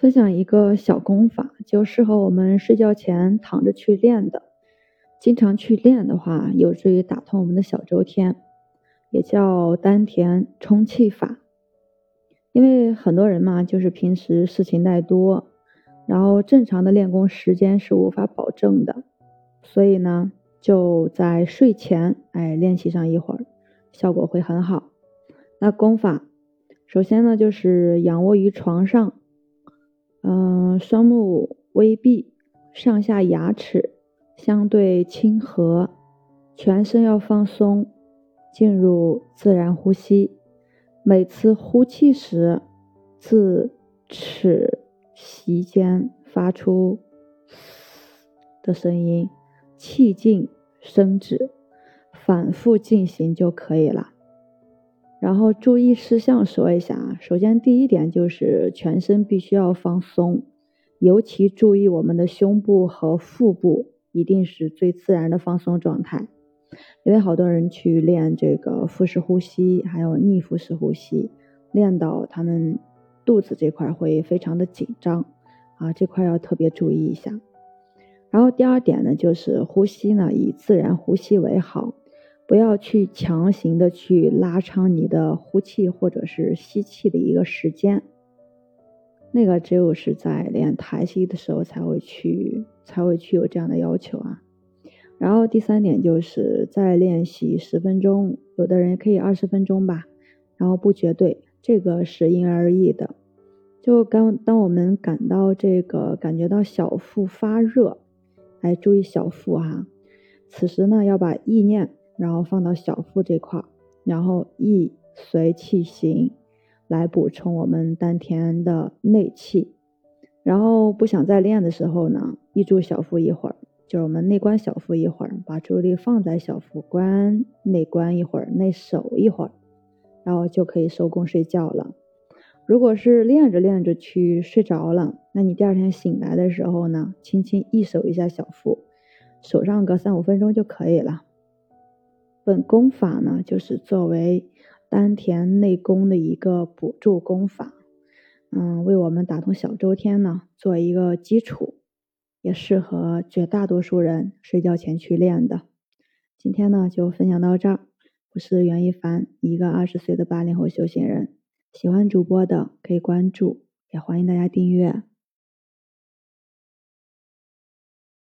分享一个小功法，就适合我们睡觉前躺着去练的。经常去练的话，有助于打通我们的小周天，也叫丹田充气法。因为很多人嘛，就是平时事情太多，然后正常的练功时间是无法保证的，所以呢，就在睡前哎练习上一会儿，效果会很好。那功法，首先呢就是仰卧于床上。嗯，双目微闭，上下牙齿相对亲和，全身要放松，进入自然呼吸。每次呼气时，自齿席间发出“嘶”的声音，气进声止，反复进行就可以了。然后注意事项说一下啊，首先第一点就是全身必须要放松，尤其注意我们的胸部和腹部一定是最自然的放松状态，因为好多人去练这个腹式呼吸，还有逆腹式呼吸，练到他们肚子这块会非常的紧张啊，这块要特别注意一下。然后第二点呢，就是呼吸呢以自然呼吸为好。不要去强行的去拉长你的呼气或者是吸气的一个时间，那个只有是在练抬膝的时候才会去才会去有这样的要求啊。然后第三点就是在练习十分钟，有的人可以二十分钟吧，然后不绝对，这个是因人而异的。就刚当我们感到这个感觉到小腹发热，哎，注意小腹哈，此时呢要把意念。然后放到小腹这块儿，然后意随气行，来补充我们丹田的内气。然后不想再练的时候呢，一住小腹一会儿，就是我们内观小腹一会儿，把注意力放在小腹关内观一会儿，内守一会儿，然后就可以收工睡觉了。如果是练着练着去睡着了，那你第二天醒来的时候呢，轻轻一守一下小腹，守上个三五分钟就可以了。本功法呢，就是作为丹田内功的一个补助功法，嗯，为我们打通小周天呢做一个基础，也适合绝大多数人睡觉前去练的。今天呢就分享到这儿，我是袁一凡，一个二十岁的八零后修行人。喜欢主播的可以关注，也欢迎大家订阅。